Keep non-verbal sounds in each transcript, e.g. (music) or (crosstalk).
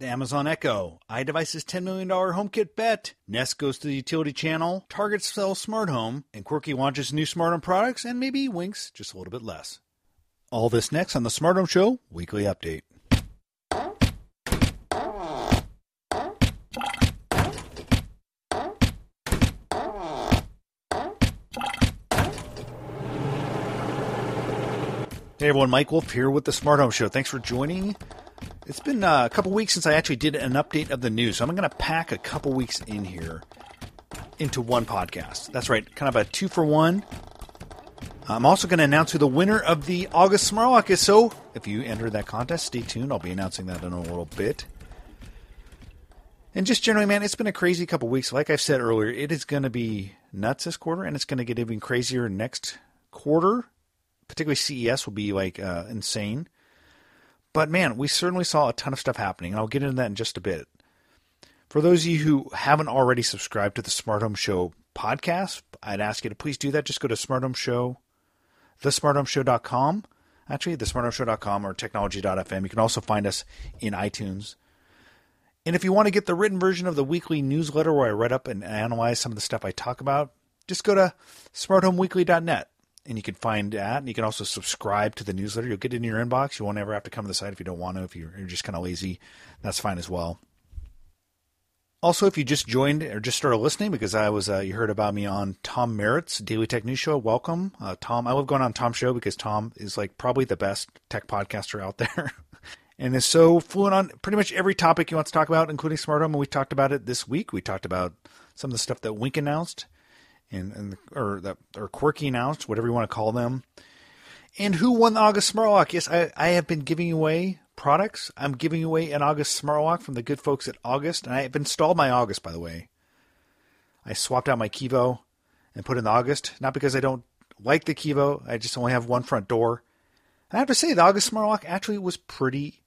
The Amazon Echo, iDevice's $10 million HomeKit bet, Nest goes to the utility channel, Target sells smart home, and Quirky launches new smart home products, and maybe winks just a little bit less. All this next on the Smart Home Show Weekly Update. Hey everyone, Mike Wolf here with the Smart Home Show. Thanks for joining. It's been uh, a couple weeks since I actually did an update of the news, so I'm going to pack a couple weeks in here into one podcast. That's right, kind of a two for one. I'm also going to announce who the winner of the August Smartlock is. So if you enter that contest, stay tuned. I'll be announcing that in a little bit. And just generally, man, it's been a crazy couple weeks. Like I've said earlier, it is going to be nuts this quarter, and it's going to get even crazier next quarter. Particularly CES will be like uh, insane. But man, we certainly saw a ton of stuff happening, and I'll get into that in just a bit. For those of you who haven't already subscribed to the Smart Home Show podcast, I'd ask you to please do that. Just go to Smart Home Show, thesmarthomeshow.com. Actually, thesmarthomeshow.com or technology.fm. You can also find us in iTunes. And if you want to get the written version of the weekly newsletter where I write up and analyze some of the stuff I talk about, just go to smarthomeweekly.net and you can find that. And you can also subscribe to the newsletter. You'll get it in your inbox. You won't ever have to come to the site if you don't want to. If you're, you're just kind of lazy, that's fine as well. Also, if you just joined or just started listening because I was, uh, you heard about me on Tom Merritt's Daily Tech News Show. Welcome, uh, Tom. I love going on Tom's show because Tom is like probably the best tech podcaster out (laughs) there, and is so fluent on pretty much every topic he wants to talk about, including smart home. And we talked about it this week. We talked about some of the stuff that Wink announced and, and or that or quirky announced, whatever you want to call them. And who won the August Smart Lock? Yes, I, I have been giving away products. I'm giving away an August Smart Lock from the good folks at August, and I have installed my August, by the way. I swapped out my Kevo and put in the August, not because I don't like the Kevo. I just only have one front door. And I have to say, the August Smart Lock actually was pretty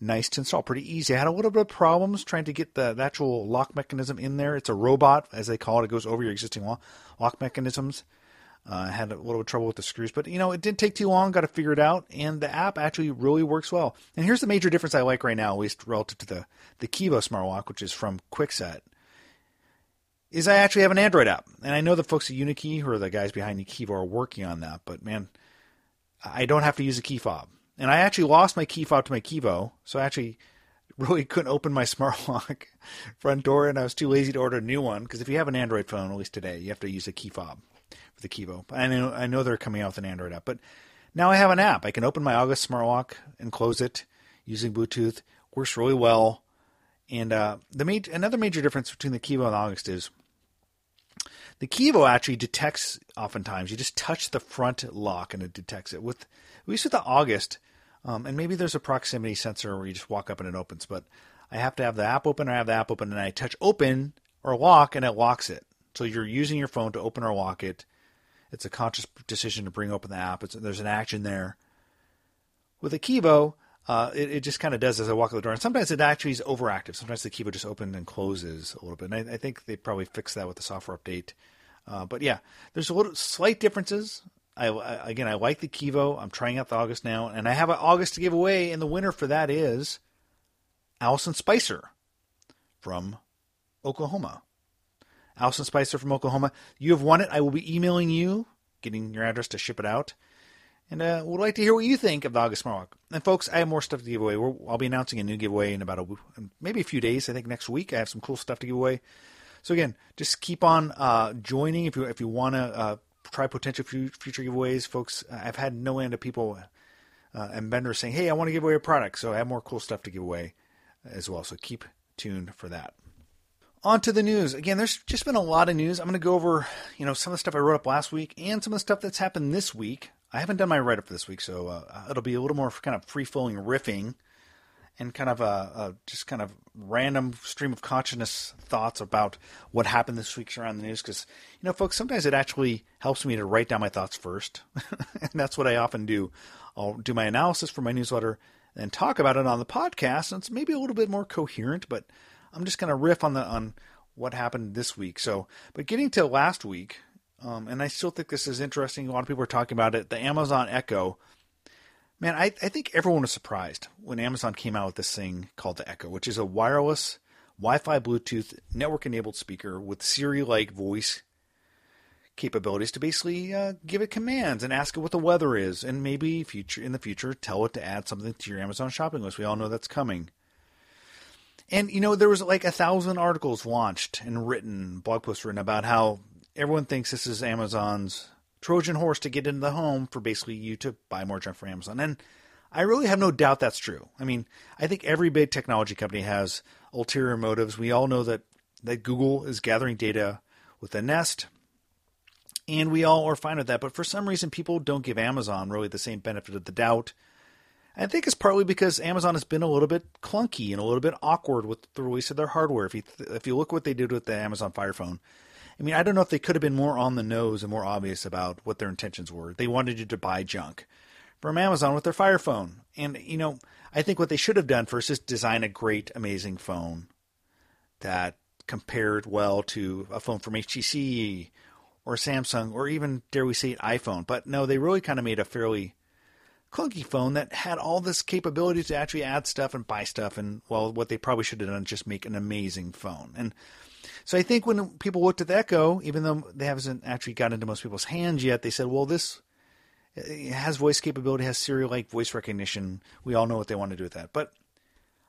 nice to install, pretty easy. I had a little bit of problems trying to get the, the actual lock mechanism in there. It's a robot, as they call it. It goes over your existing lock, lock mechanisms. Uh, I had a little trouble with the screws, but you know it didn't take too long. Got to figure it out, and the app actually really works well. And here's the major difference I like right now, at least relative to the the Kevo Smart Lock, which is from Kwikset, is I actually have an Android app, and I know the folks at Unikey, who are the guys behind the Kevo, are working on that. But man, I don't have to use a key fob. And I actually lost my key fob to my Kevo, so I actually (laughs) really couldn't open my smart (laughs) lock front door, and I was too lazy to order a new one. Because if you have an Android phone, at least today, you have to use a key fob for the Kevo. I know I know they're coming out with an Android app, but now I have an app. I can open my August smart lock and close it using Bluetooth. Works really well. And uh, the ma- another major difference between the Kevo and the August is the Kevo actually detects. Oftentimes, you just touch the front lock and it detects it. With at least with the August, um, and maybe there's a proximity sensor where you just walk up and it opens. But I have to have the app open or I have the app open and I touch open or lock and it locks it. So you're using your phone to open or lock it. It's a conscious decision to bring open the app. It's, there's an action there. With a Kevo, uh, it, it, just kind of does as I walk out the door. And sometimes it actually is overactive. Sometimes the Kevo just opens and closes a little bit. And I, I think they probably fixed that with the software update. Uh, but yeah, there's a little slight differences. I, I, again, I like the Kevo. I'm trying out the August now, and I have an August to give away, and the winner for that is Allison Spicer from Oklahoma. Allison Spicer from Oklahoma. You have won it. I will be emailing you, getting your address to ship it out. And uh, would like to hear what you think of the August Smart And folks, I have more stuff to give away. We're, I'll be announcing a new giveaway in about a maybe a few days. I think next week I have some cool stuff to give away. So again, just keep on uh, joining if you if you want to uh, try potential future giveaways, folks. I've had no end of people uh, and vendors saying, "Hey, I want to give away a product," so I have more cool stuff to give away as well. So keep tuned for that. On to the news. Again, there's just been a lot of news. I'm going to go over, you know, some of the stuff I wrote up last week and some of the stuff that's happened this week. I haven't done my write up for this week, so uh, it'll be a little more kind of free flowing riffing and kind of a, a, just kind of random stream of consciousness thoughts about what happened this week around the news. Because you know, folks, sometimes it actually helps me to write down my thoughts first, (laughs) and that's what I often do. I'll do my analysis for my newsletter and talk about it on the podcast, and it's maybe a little bit more coherent. But I'm just going to riff on the on what happened this week. So, but getting to last week, um, and I still think this is interesting. A lot of people are talking about it. The Amazon Echo Man, I, I think everyone was surprised when Amazon came out with this thing called the Echo, which is a wireless Wi-Fi Bluetooth network-enabled speaker with Siri-like voice capabilities to basically uh, give it commands and ask it what the weather is, and maybe future in the future tell it to add something to your Amazon shopping list. We all know that's coming. And you know there was like a thousand articles launched and written, blog posts written about how everyone thinks this is Amazon's Trojan horse to get into the home for basically you to buy more junk from Amazon. And I really have no doubt that's true. I mean, I think every big technology company has ulterior motives. We all know that, that Google is gathering data with the Nest, and we all are fine with that. But for some reason, people don't give Amazon really the same benefit of the doubt. I think it's partly because Amazon has been a little bit clunky and a little bit awkward with the release of their hardware. If you if you look what they did with the Amazon Fire Phone, I mean, I don't know if they could have been more on the nose and more obvious about what their intentions were. They wanted you to buy junk from Amazon with their Fire Phone. And, you know, I think what they should have done first is design a great, amazing phone that compared well to a phone from HTC or Samsung or even, dare we say, iPhone. But no, they really kind of made a fairly clunky phone that had all this capability to actually add stuff and buy stuff. And, well, what they probably should have done is just make an amazing phone. And so I think when people looked at the Echo, even though they haven't actually got into most people's hands yet, they said, well, this has voice capability, has Siri-like voice recognition. We all know what they want to do with that. But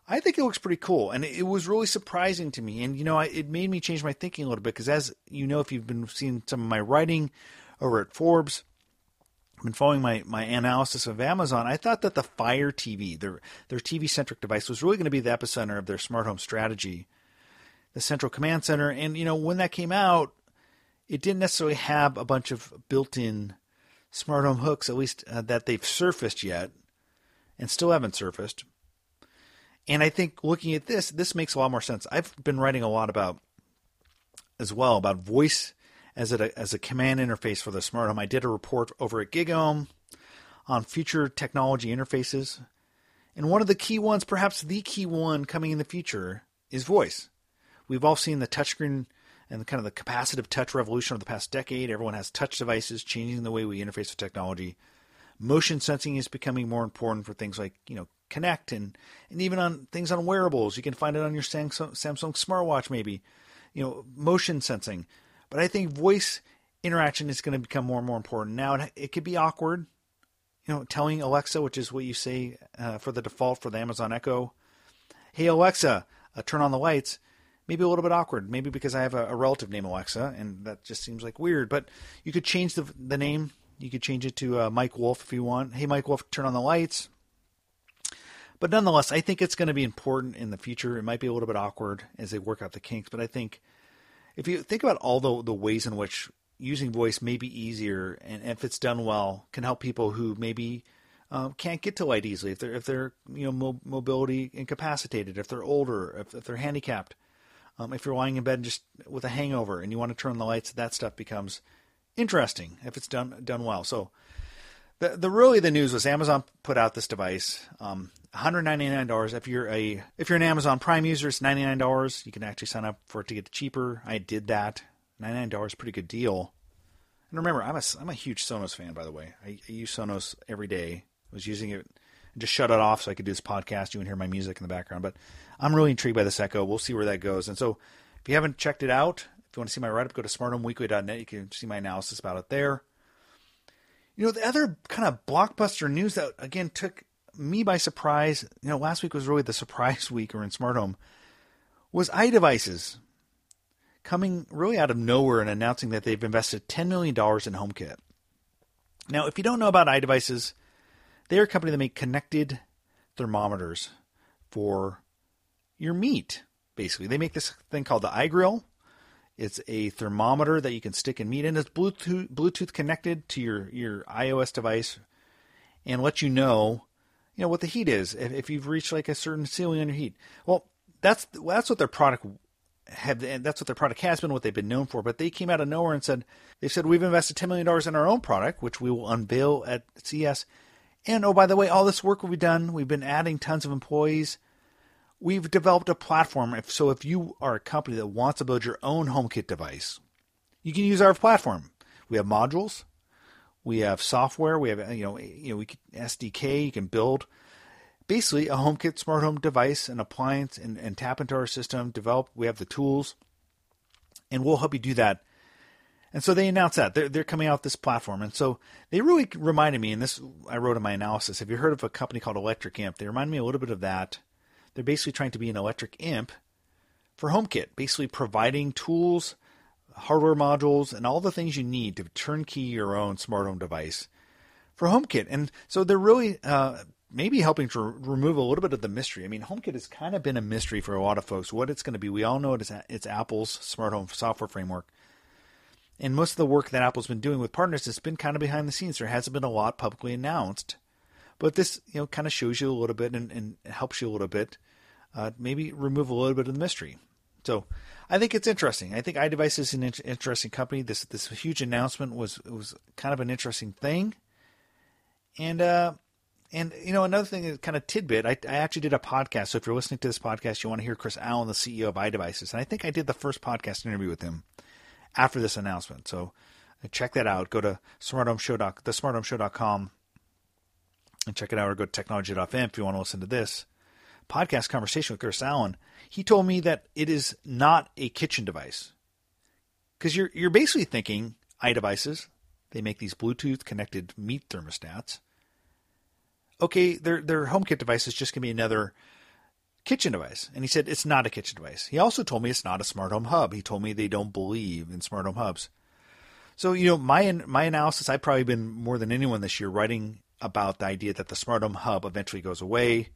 I think it looks pretty cool, and it was really surprising to me. And you know, it made me change my thinking a little bit because, as you know, if you've been seeing some of my writing over at Forbes, been following my, my analysis of Amazon. I thought that the Fire TV, their their TV centric device, was really going to be the epicenter of their smart home strategy the central command center. And, you know, when that came out, it didn't necessarily have a bunch of built in smart home hooks, at least uh, that they've surfaced yet and still haven't surfaced. And I think looking at this, this makes a lot more sense. I've been writing a lot about as well about voice as a as a command interface for the smart home. I did a report over at GigaOM on future technology interfaces. And one of the key ones, perhaps the key one coming in the future, is voice. We've all seen the touchscreen and the kind of the capacitive touch revolution of the past decade. Everyone has touch devices, changing the way we interface with technology. Motion sensing is becoming more important for things like you know Kinect and and even on things on wearables. You can find it on your Samsung, Samsung smartwatch, maybe. You know, motion sensing. But I think voice interaction is going to become more and more important. Now, it, it could be awkward. You know, telling Alexa, which is what you say uh, for the default for the Amazon Echo, "Hey Alexa, uh, turn on the lights." maybe a little bit awkward. Maybe because I have a, a, relative named Alexa, and that just seems like weird. But you could change the the name. You could change it to uh, Mike Wolf if you want. Hey, Mike Wolf, turn on the lights. But nonetheless, I think it's going to be important in the future. It might be a little bit awkward as they work out the kinks, but I think if you think about all the the ways in which using voice may be easier, and if it's done well, can help people who maybe um, can't get to light easily if they're if they're you know mo- mobility incapacitated, if they're older, if, if they're handicapped. Um, if you're lying in bed just with a hangover and you want to turn the lights, that stuff becomes interesting if it's done done well. So the the really the news was Amazon put out this device, um, 199 dollars. If you're a if you're an Amazon Prime user, it's 99 dollars. You can actually sign up for it to get cheaper. I did that. 99 dollars, pretty good deal. And remember, I'm a I'm a huge Sonos fan, by the way. I, I use Sonos every day. I was using it and just shut it off so I could do this podcast. You can hear my music in the background. But I'm really intrigued by this Echo. We'll see where that goes. And so if you haven't checked it out, if you want to see my write up, go to smarthomeweekly.net. You can see my analysis about it there. You know, the other kind of blockbuster news that, again, took me by surprise, you know, last week was really the surprise (laughs) week or in smart home, was iDevices coming really out of nowhere and announcing that they've invested $10 million in HomeKit. Now, if you don't know about iDevices, they're a company that make connected thermometers for your meat, basically. They make this thing called the iGrill. It's a thermometer that you can stick in meat, and it's Bluetooth, Bluetooth connected to your, your iOS device and let you know you know what the heat is if, if you've reached like a certain ceiling on your heat. Well, that's that's what their product have and that's what their product has been, what they've been known for. But they came out of nowhere and said they said we've invested ten million dollars in our own product, which we will unveil at CES. And oh, by the way, all this work will be done. We've been adding tons of employees. We've developed a platform. If, so if you are a company that wants to build your own HomeKit device, you can use our platform. We have modules, we have software, we have you know you know we can, SDK. You can build basically a HomeKit smart home device, an appliance, and, and tap into our system. Develop. We have the tools, and we'll help you do that. And so they announced that they're they're coming out this platform, and so they really reminded me. And this I wrote in my analysis. Have you heard of a company called Electric Imp? They remind me a little bit of that. They're basically trying to be an Electric Imp for HomeKit, basically providing tools, hardware modules, and all the things you need to turnkey your own smart home device for HomeKit. And so they're really uh, maybe helping to remove a little bit of the mystery. I mean, HomeKit has kind of been a mystery for a lot of folks. What it's going to be, we all know it is it's Apple's smart home software framework. And most of the work that Apple's been doing with partners has been kind of behind the scenes. There hasn't been a lot publicly announced. But this, you know, kind of shows you a little bit and, and helps you a little bit. Uh, maybe remove a little bit of the mystery. So I think it's interesting. I think iDevice is an interesting company. This this huge announcement was was kind of an interesting thing. And uh, and you know another thing, kind of tidbit. I, I actually did a podcast. So if you're listening to this podcast, you want to hear Chris Allen, the CEO of iDevices, and I think I did the first podcast interview with him after this announcement. So uh, check that out. Go to smarthomeshow. the smarthomeshow.com and check it out, or go to technology.fm if you want to listen to this podcast conversation with Chris Allen. He told me that it is not a kitchen device because you're you're basically thinking iDevices. They make these Bluetooth connected meat thermostats. Okay, their their HomeKit device is just going to be another kitchen device. And he said it's not a kitchen device. He also told me it's not a smart home hub. He told me they don't believe in smart home hubs. So you know my my analysis. I've probably been more than anyone this year writing about the idea that the smart home hub eventually goes away.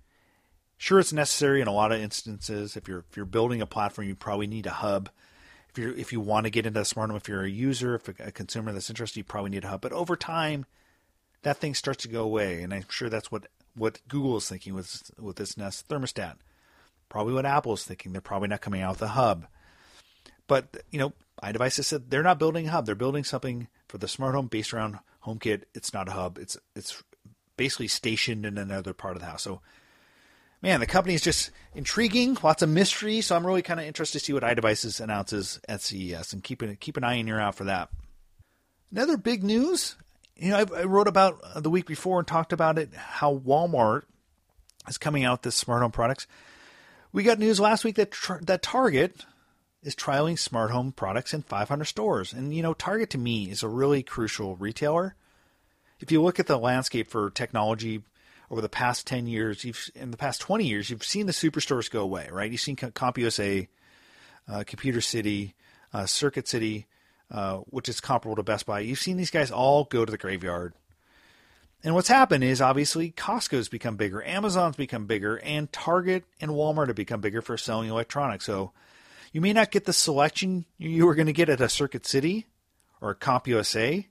Sure, it's necessary in a lot of instances. If you're if you're building a platform, you probably need a hub. If you if you want to get into a smart home, if you're a user, if a, a consumer that's interested, you probably need a hub. But over time, that thing starts to go away, and I'm sure that's what what Google is thinking with with this Nest thermostat. Probably what Apple is thinking. They're probably not coming out with a hub. But you know, iDevices said they're not building a hub. They're building something for the smart home based around HomeKit. It's not a hub. It's it's basically stationed in another part of the house. So, man, the company is just intriguing. Lots of mystery. So I'm really kind of interested to see what iDevices announces at CES and keep an, keep an eye and ear out for that. Another big news. You know, I, I wrote about the week before and talked about it how Walmart is coming out with smart home products. We got news last week that that Target is trialing smart home products in 500 stores. And you know, Target to me is a really crucial retailer. If you look at the landscape for technology over the past 10 years, you've in the past 20 years, you've seen the superstores go away, right? You've seen CompUSA, uh, Computer City, uh, Circuit City, uh, which is comparable to Best Buy. You've seen these guys all go to the graveyard. And what's happened is obviously Costco's become bigger, Amazon's become bigger, and Target and Walmart have become bigger for selling electronics. So you may not get the selection you were going to get at a Circuit City or a CompUSA,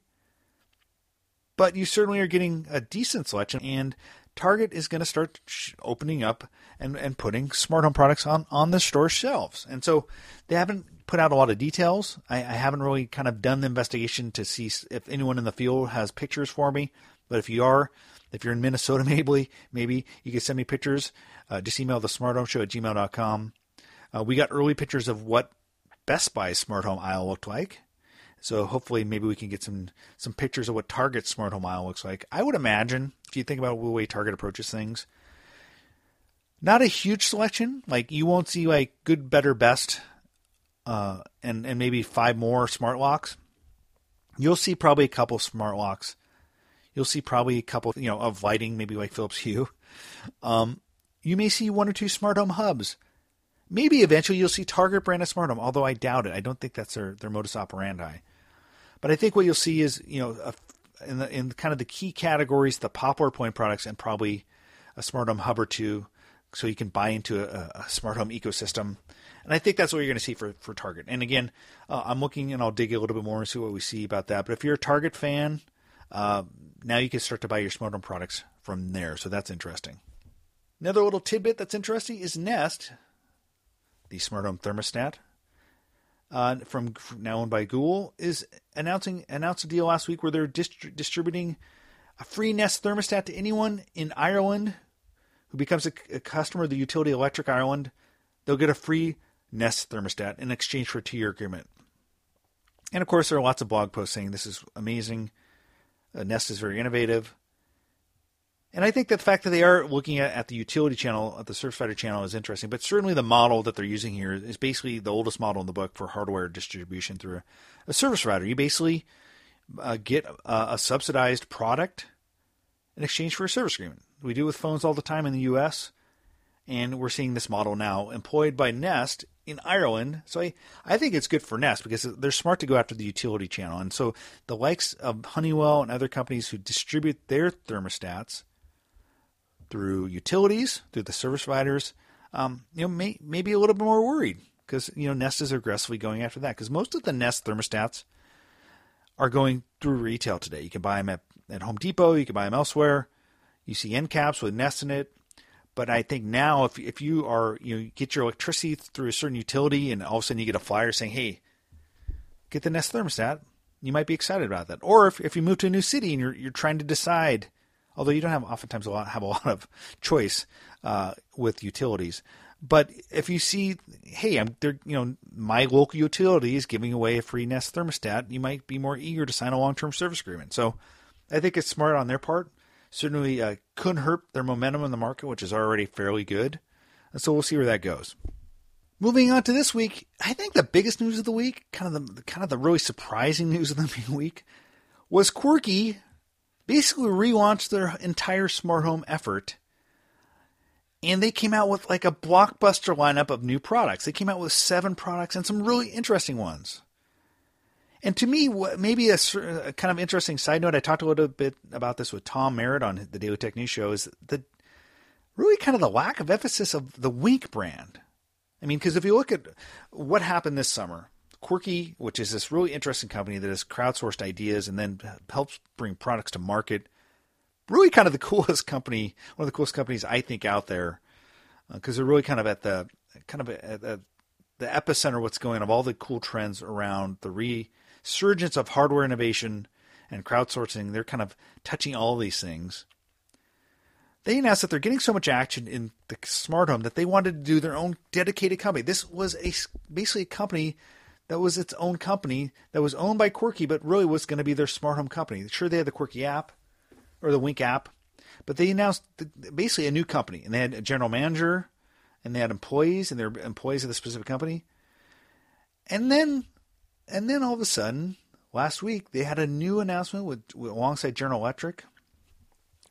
but you certainly are getting a decent selection. And Target is going to start opening up and, and putting smart home products on, on the store shelves. And so they haven't put out a lot of details. I, I haven't really kind of done the investigation to see if anyone in the field has pictures for me. But if you are, if you're in Minnesota, (laughs) maybe maybe you can send me pictures. Uh, just email the smart home show at gmail.com. Uh, we got early pictures of what Best Buy's smart home aisle looked like. So hopefully, maybe we can get some some pictures of what Target's smart home aisle looks like. I would imagine if you think about the way Target approaches things, not a huge selection. Like you won't see like good, better, best, uh, and and maybe five more smart locks. You'll see probably a couple smart locks You'll see probably a couple, you know, of lighting, maybe like Philips Hue. Um, you may see one or two smart home hubs. Maybe eventually you'll see Target brand of smart home, although I doubt it. I don't think that's their, their modus operandi. But I think what you'll see is, you know, a, in, the, in kind of the key categories, the popular point products, and probably a smart home hub or two, so you can buy into a, a smart home ecosystem. And I think that's what you're going to see for, for Target. And again, uh, I'm looking and I'll dig a little bit more and see what we see about that. But if you're a Target fan, uh, now you can start to buy your smart home products from there. So that's interesting. Another little tidbit that's interesting is Nest, the smart home thermostat, uh, from now owned by Google, is announcing announced a deal last week where they're dist- distributing a free Nest thermostat to anyone in Ireland who becomes a, a customer of the utility Electric Ireland. They'll get a free Nest thermostat in exchange for a two-year agreement. And of course, there are lots of blog posts saying this is amazing. Uh, Nest is very innovative. And I think that the fact that they are looking at, at the utility channel, at the Service Provider channel, is interesting. But certainly the model that they're using here is basically the oldest model in the book for hardware distribution through a, a service provider. You basically uh, get a, a, subsidized product in exchange for a service agreement. We do with phones all the time in the U.S., and we're seeing this model now employed by Nest in Ireland. So I, I think it's good for Nest because they're smart to go after the utility channel. And so the likes of Honeywell and other companies who distribute their thermostats through utilities, through the service providers, um, you know, may, may be a little bit more worried because, you know, Nest is aggressively going after that because most of the Nest thermostats are going through retail today. You can buy them at, at Home Depot, you can buy them elsewhere. You see end caps with Nest in it. But I think now, if if you are you know, get your electricity through a certain utility, and all of a sudden you get a flyer saying, "Hey, get the Nest thermostat," you might be excited about that. Or if, if you move to a new city and you're you're trying to decide, although you don't have oftentimes a lot have a (laughs) lot of choice uh, with utilities. But if you see, hey, I'm there, you know, my local utility is giving away a free Nest thermostat, you might be more eager to sign a long-term service agreement. So, I think it's smart on their part certainly uh, couldn't hurt their momentum in the market, which is already fairly good. And so we'll see where that goes. Moving on to this week, I think the biggest news of the week, kind of the kind of the really surprising news of the (laughs) week, was Quirky basically relaunched their entire smart home effort. And they came out with like a blockbuster lineup of new products. They came out with seven products and some really interesting ones. And to me, maybe a, a, kind of interesting side note, I talked a little bit about this with Tom Merritt on the Daily Tech News Show, is the really kind of the lack of emphasis of the Wink brand. I mean, because if you look at what happened this summer, Quirky, which is this really interesting company that has crowdsourced ideas and then helps bring products to market, really kind of the (laughs) coolest company, one of the coolest companies I think out there, because uh, they're really kind of at the kind of at, at the epicenter of what's going on of all the cool trends around the resurgence of hardware innovation and crowdsourcing, they're kind of touching all these things. They announced that they're getting so much action in the smart home that they wanted to do their own dedicated company. This was a basically a company that was its own company that was owned by Quirky, but really was going to be their smart home company. Sure, they had the Quirky app or the Wink app, but they announced basically a new company, and they had a general manager, and they had employees, and they're employees of the specific company. And then and then all of a sudden, last week, they had a new announcement with, with alongside General Electric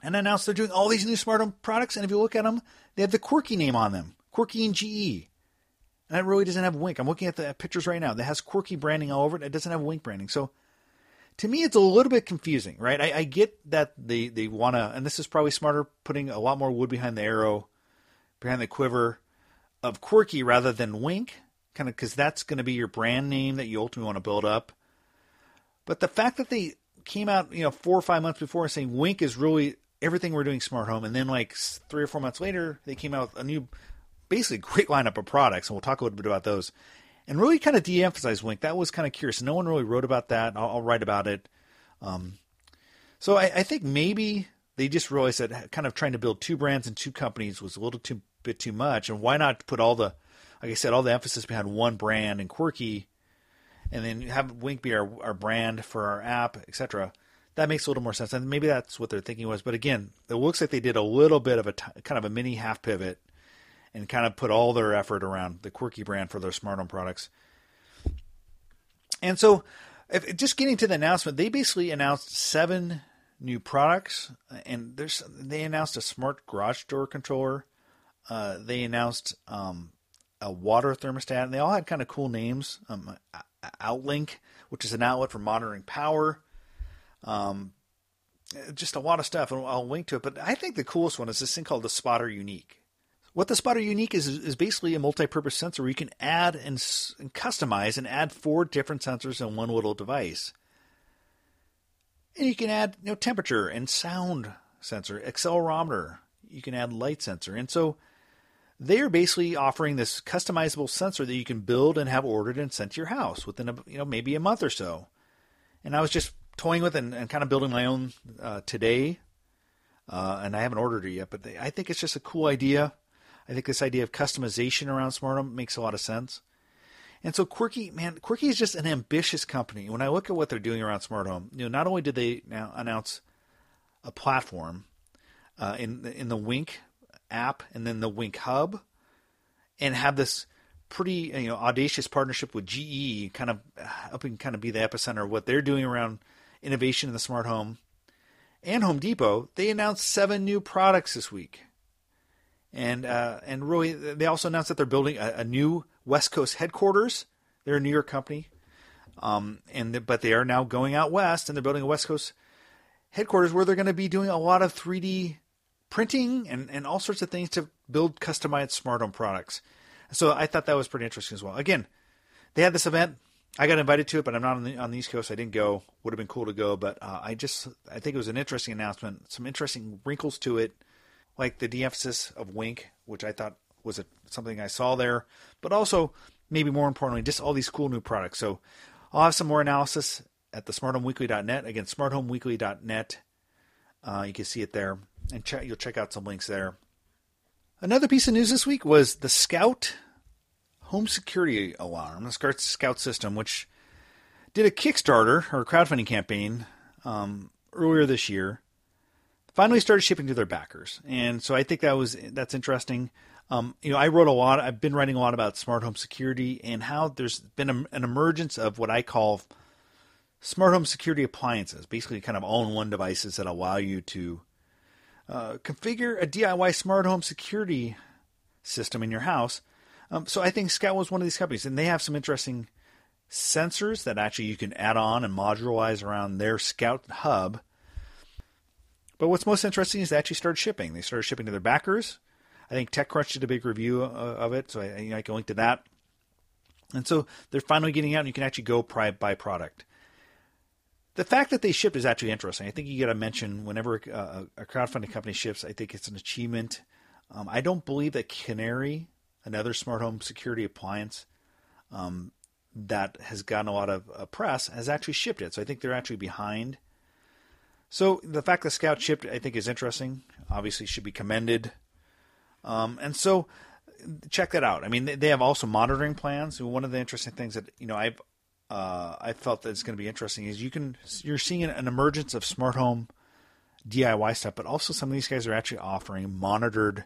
and announced they're doing all these new smart home products. And if you look at them, they have the Quirky name on them Quirky and GE. And it really doesn't have Wink. I'm looking at the pictures right now. That has Quirky branding all over it. It doesn't have Wink branding. So to me, it's a little bit confusing, right? I, I get that they, they want to, and this is probably smarter, putting a lot more wood behind the arrow, behind the quiver of Quirky rather than Wink kind of because that's going to be your brand name that you ultimately want to build up. But the fact that they came out, you know, four or five months before saying Wink is really everything we're doing smart home, and then like three or four months later, they came out with a new, basically great lineup of products, and we'll talk a little bit about those, and really kind of de-emphasize Wink. That was kind of curious. No one really wrote about that. I'll, I'll write about it. Um, so I, I, think maybe they just realized that kind of trying to build two brands and two companies was a little too bit too much, and why not put all the like I said, all the emphasis behind one brand and quirky, and then have Wink be our, our brand for our app, etc. That makes a little more sense, and maybe that's what their thinking was. But again, it looks like they did a little bit of a t- kind of a mini half pivot, and kind of put all their effort around the quirky brand for their smart home products. And so, if, just getting to the announcement, they basically announced seven new products, and there's they announced a smart garage door controller. Uh, they announced um, a water thermostat, and they all had kind of cool names. Um, Outlink, which is an outlet for monitoring power. Um, just a lot of stuff, and I'll link to it. But I think the coolest one is this thing called the Spotter Uniq. What the Spotter Uniq is is basically a multi-purpose sensor where you can add and, and customize and add four different sensors in one little device. And you can add you know temperature and sound sensor, accelerometer. You can add light sensor. And so they are basically offering this customizable sensor that you can build and have ordered and sent to your house within a you know maybe a month or so. And I was just toying with and, and kind of building my own uh, today, uh, and I haven't ordered it yet. But they, I think it's just a cool idea. I think this idea of customization around smart home makes a lot of sense. And so Quirky, man, Quirky is just an ambitious company. When I look at what they're doing around smart home, you know, not only did they now announce a platform uh, in in the Wink app and then the Wink Hub, and have this pretty you know audacious partnership with GE, kind of helping kind of be the epicenter of what they're doing around innovation in the smart home. And Home Depot, they announced seven new products this week, and uh, and really they also announced that they're building a, a new West Coast headquarters. They're a New York company, um, and but they are now going out west, and they're building a West Coast headquarters where they're going to be doing a lot of 3D printing and, and all sorts of things to build customized smart home products. So I thought that was pretty interesting as well. Again, they had this event. I got invited to it, but I'm not on the, on the East Coast. I didn't go. Would have been cool to go, but uh, I just I think it was an interesting announcement. Some interesting wrinkles to it, like the de-emphasis of Wink, which I thought was a, something I saw there, but also maybe more importantly, just all these cool new products. So I'll have some more analysis at the smarthomeweekly.net. Again, smarthomeweekly.net. Uh, you can see it there, and ch- you'll check out some links there. Another piece of news this week was the Scout home security alarm, the Scout system, which did a Kickstarter or crowdfunding campaign um, earlier this year. Finally, started shipping to their backers, and so I think that was that's interesting. Um, you know, I wrote a lot. I've been writing a lot about smart home security and how there's been a, an emergence of what I call smart home security appliances, basically kind of all-in-one devices that allow you to uh, configure a DIY smart home security system in your house. Um, so I think Scout was one of these companies, and they have some interesting sensors that actually you can add on and modularize around their Scout hub. But what's most interesting is they actually started shipping. They started shipping to their backers. I think TechCrunch did a big review uh, of it, so I, I, can link to that. And so they're finally getting out, and you can actually go buy product. The fact that they shipped is actually interesting. I think you got to mention whenever a, a, crowdfunding company ships, I think it's an achievement. Um, I don't believe that Canary, another smart home security appliance um, that has gotten a lot of uh, press, has actually shipped it. So I think they're actually behind. So the fact that Scout shipped, I think, is interesting. Obviously, should be commended. Um, and so check that out. I mean, they have also monitoring plans. One of the interesting things that you know I've uh, I felt that it's going to be interesting is you can you're seeing an emergence of smart home DIY stuff, but also some of these guys are actually offering monitored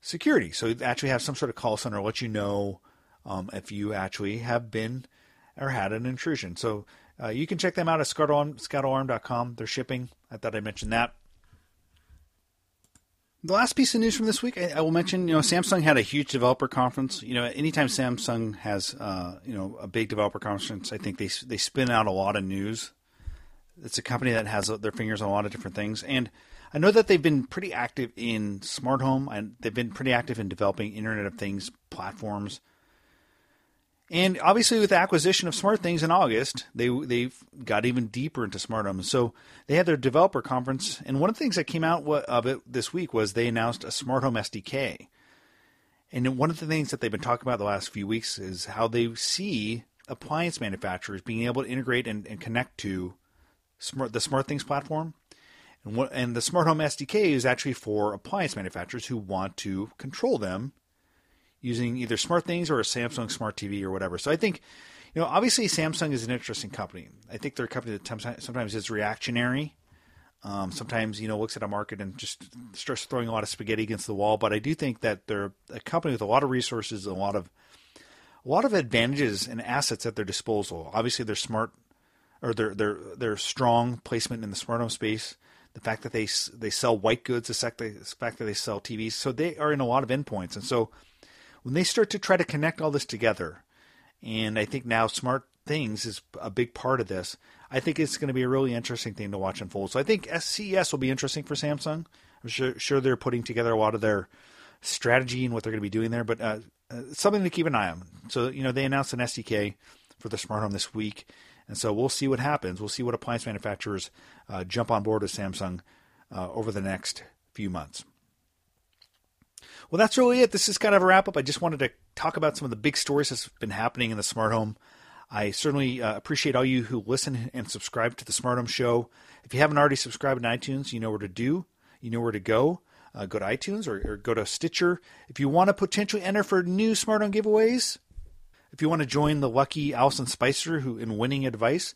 security. So you actually have some sort of call center let you know um, if you actually have been or had an intrusion. So uh, you can check them out at scoutalarm.com. They're shipping. I thought I mentioned that. The last piece of news from this week, I, I, will mention. You know, Samsung had a huge developer conference. You know, anytime Samsung has, uh, you know, a big developer conference, I think they they spin out a lot of news. It's a company that has their fingers on a lot of different things, and I know that they've been pretty active in smart home, and they've been pretty active in developing Internet of Things platforms. And obviously, with the acquisition of SmartThings in August, they they got even deeper into smart home. So they had their developer conference, and one of the things that came out of it this week was they announced a smart home SDK. And one of the things that they've been talking about the last few weeks is how they see appliance manufacturers being able to integrate and, and connect to smart, the SmartThings platform. And, what, and the smart home SDK is actually for appliance manufacturers who want to control them using either SmartThings or a Samsung Smart TV or whatever. So I think, you know, obviously Samsung is an interesting company. I think they're a company that sometimes is reactionary. Um, sometimes you know looks at a market and just starts throwing a lot of spaghetti against the wall. But I do think that they're a company with a lot of resources, a lot of a lot of advantages and assets at their disposal. Obviously, they're smart or they're they're they're strong placement in the smart home space. The fact that they they sell white goods, the fact, the fact that they sell TVs, so they are in a lot of endpoints, and so when they start to try to connect all this together, and I think now smart things is a big part of this. I think it's going to be a really interesting thing to watch unfold. So I think SCES will be interesting for Samsung. I'm sure, sure they're putting together a lot of their strategy and what they're going to be doing there, but uh, uh, something to keep an eye on. So you know they announced an SDK for the smart home this week. And so we'll see what happens. We'll see what appliance manufacturers uh, jump on board with Samsung uh, over the next few months. Well, that's really it. This is kind of a wrap up. I just wanted to talk about some of the big stories that's been happening in the smart home. I certainly uh, appreciate all you who listen and subscribe to the Smart Home Show. If you haven't already subscribed to iTunes, you know where to do. You know where to go. Uh, go to iTunes or, or, go to Stitcher. If you want to potentially enter for new smart home giveaways, if you want to join the lucky Allison Spicer who in winning advice,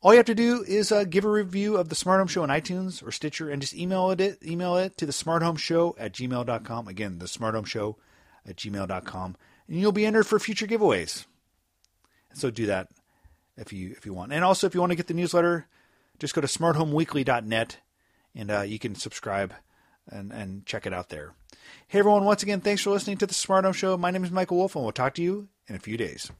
all you have to do is uh, give a review of the Smart Home Show on iTunes or Stitcher and just email it email it to the Smart Home Show at gmail.com. Again, the Smart Home Show at gmail.com. And you'll be entered for future giveaways. So do that if you if you want. And also if you want to get the newsletter, just go to smarthomeweekly.net and uh, you can subscribe and, and check it out there. Hey everyone, once again, thanks for listening to the Smart Home Show. My name is Michael Wolf, and we'll talk to you in a few days.